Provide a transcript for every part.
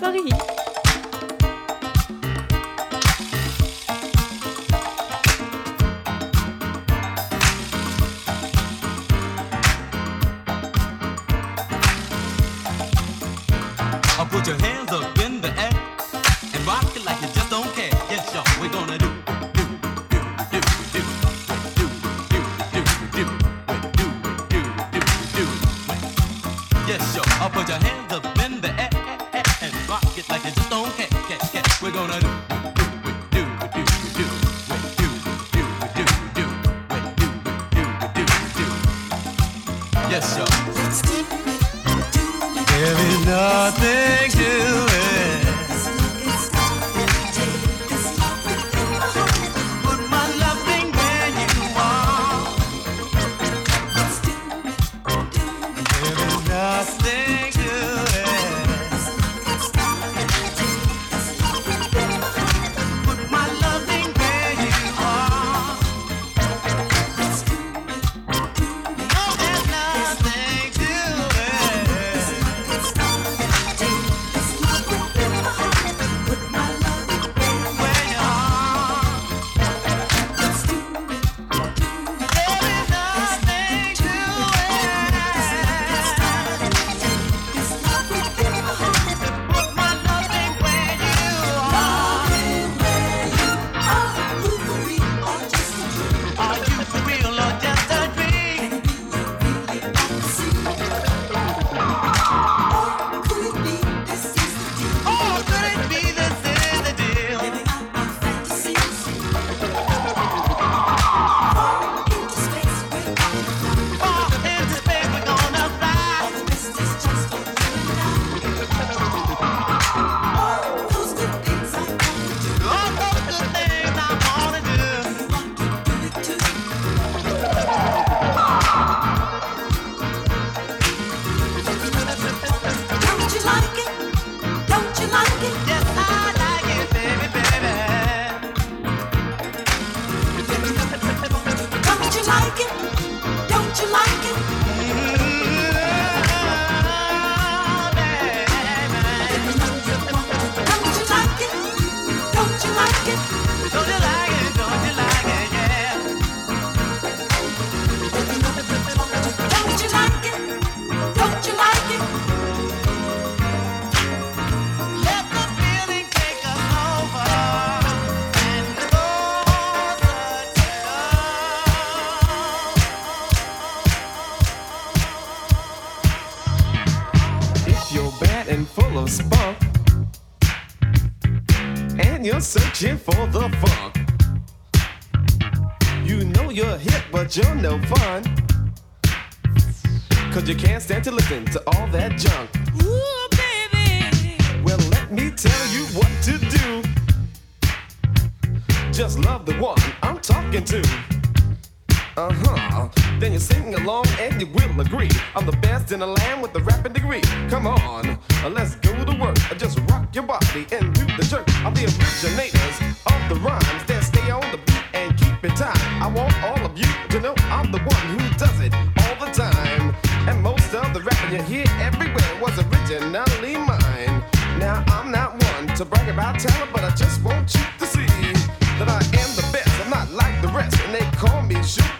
Marie. There is nothing searching for the funk, you know you're hip, but you're no fun. Cause you can't stand to listen to all that junk. Ooh, baby. Well, let me tell you what to do. Just love the one I'm talking to. Uh huh. Then you sing along and you will agree. I'm the best in the land with the rapping degree. Come on, uh, let's go to work. Uh, Just rock your body and do the jerk. I'm the originators of the rhymes that stay on the beat and keep it tight. I want all of you to know I'm the one who does it all the time. And most of the rapping you hear everywhere was originally mine. Now I'm not one to brag about talent, but I just want you to see that I am the best. I'm not like the rest, and they call me Sugar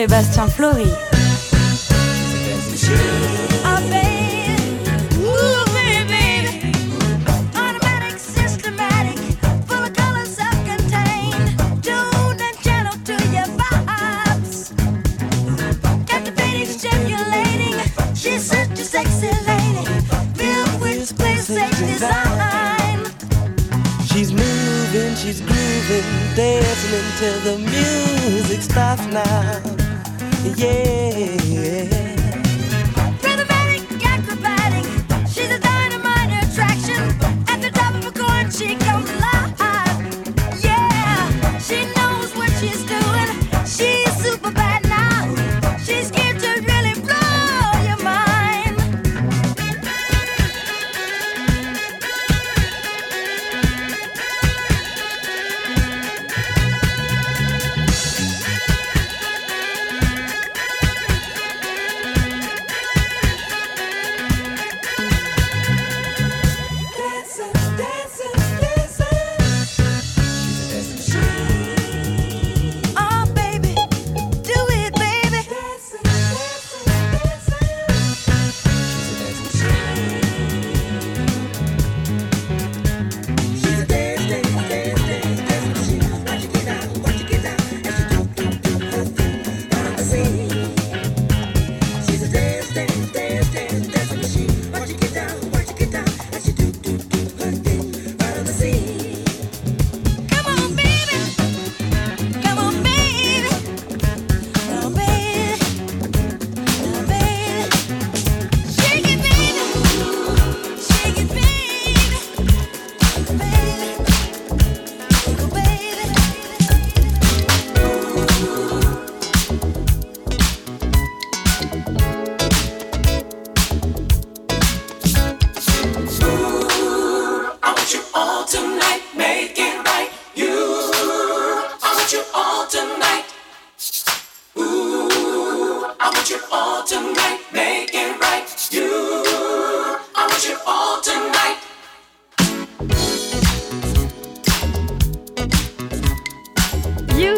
Sébastien Flory. She's moving, she's grooving, dancing until the music stops now.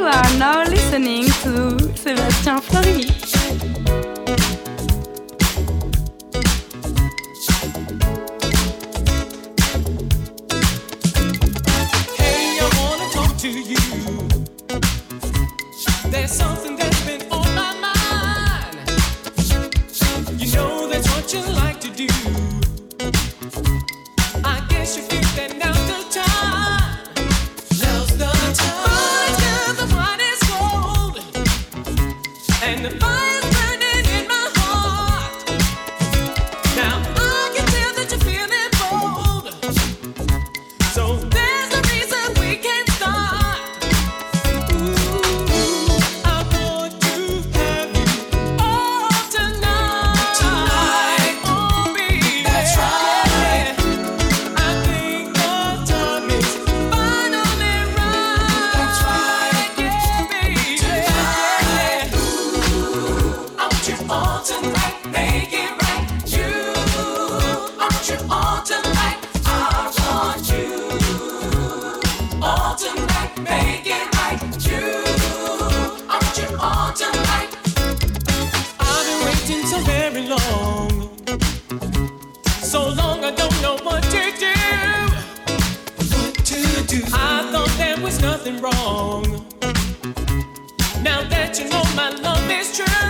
You are now listening to Sébastien Fleury. Sébastien.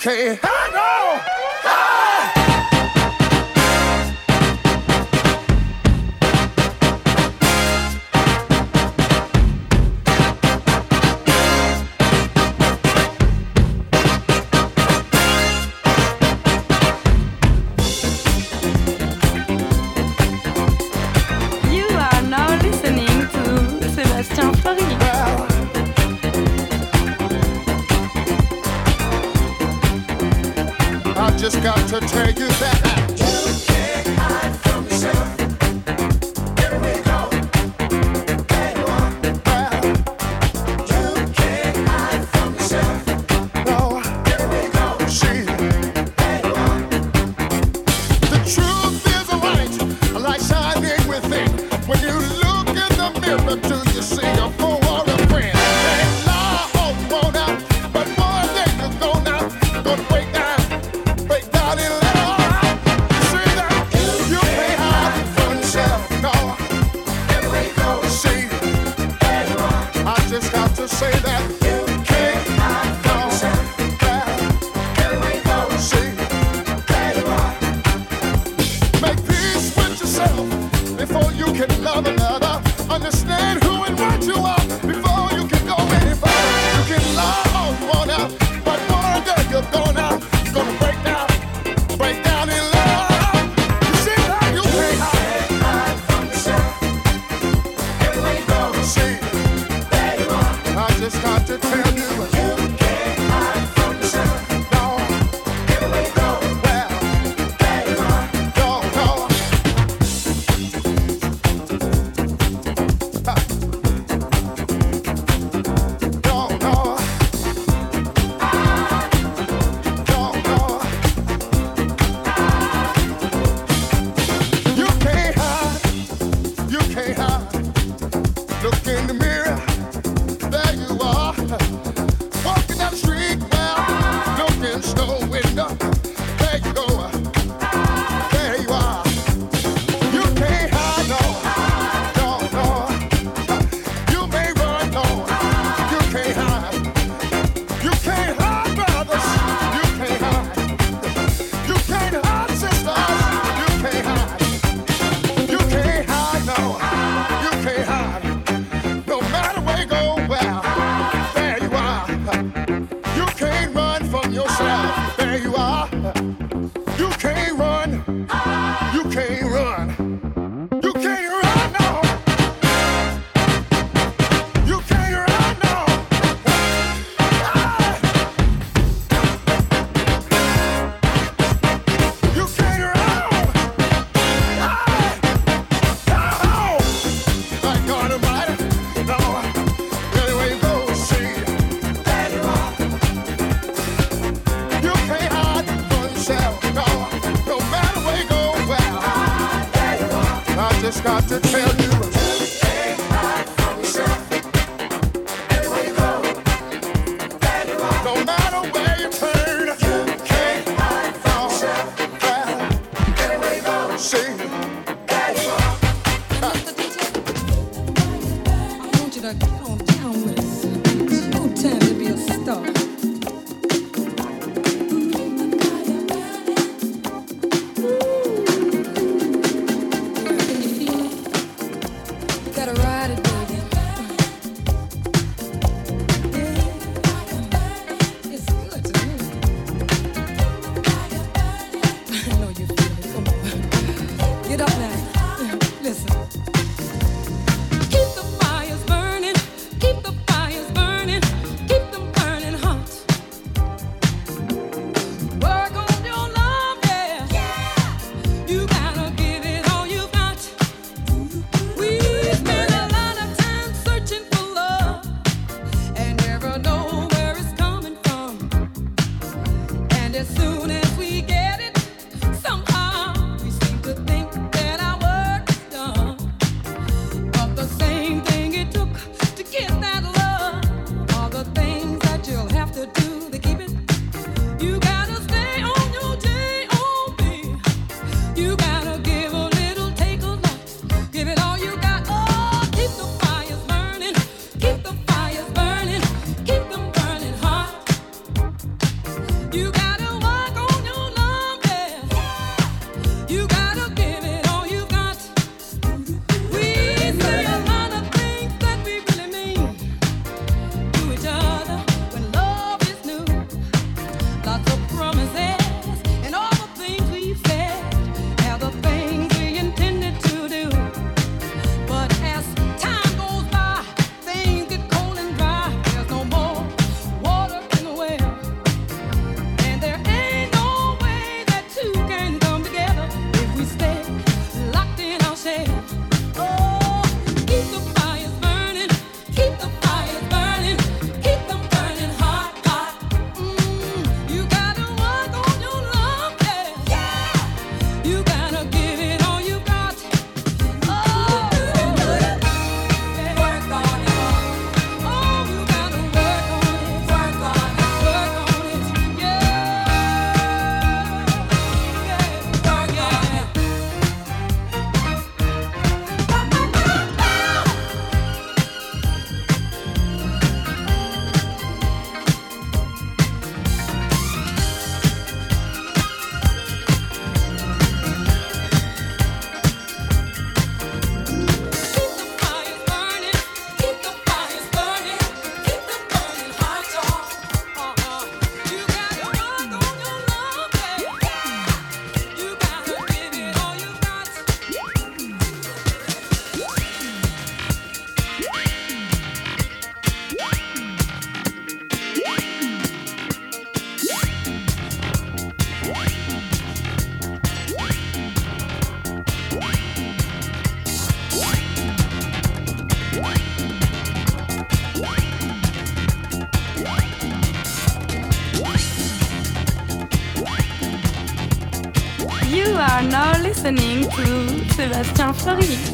Can't now listening to Sébastien Flory.